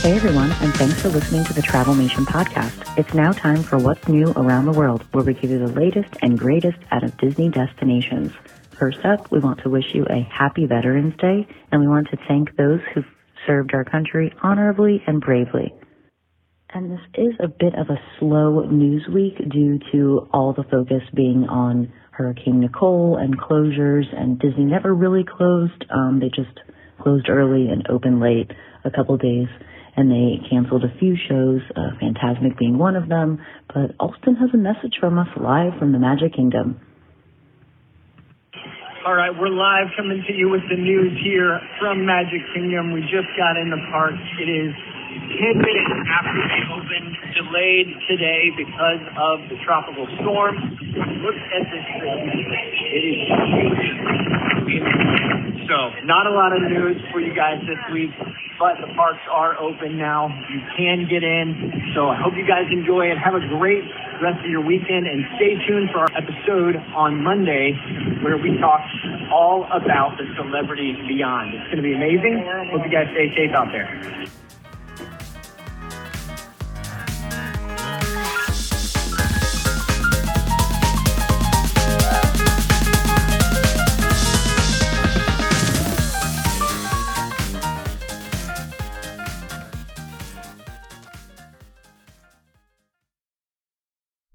Hey everyone, and thanks for listening to the Travelmation podcast. It's now time for What's New Around the World, where we give you the latest and greatest out of Disney destinations. First up, we want to wish you a happy Veterans Day, and we want to thank those who've served our country honorably and bravely. And this is a bit of a slow news week due to all the focus being on Hurricane Nicole and closures, and Disney never really closed. Um, they just closed early and opened late a couple days and they canceled a few shows, uh, Fantasmic being one of them. But Alston has a message from us live from the Magic Kingdom. All right, we're live coming to you with the news here from Magic Kingdom. We just got in the park. It is 10 minutes after they opened, delayed today because of the tropical storm. Look at this. It is huge. So, not a lot of news for you guys this week but the parks are open now. You can get in. So I hope you guys enjoy it. Have a great rest of your weekend and stay tuned for our episode on Monday where we talk all about the celebrity beyond. It's going to be amazing. Hope you guys stay safe out there.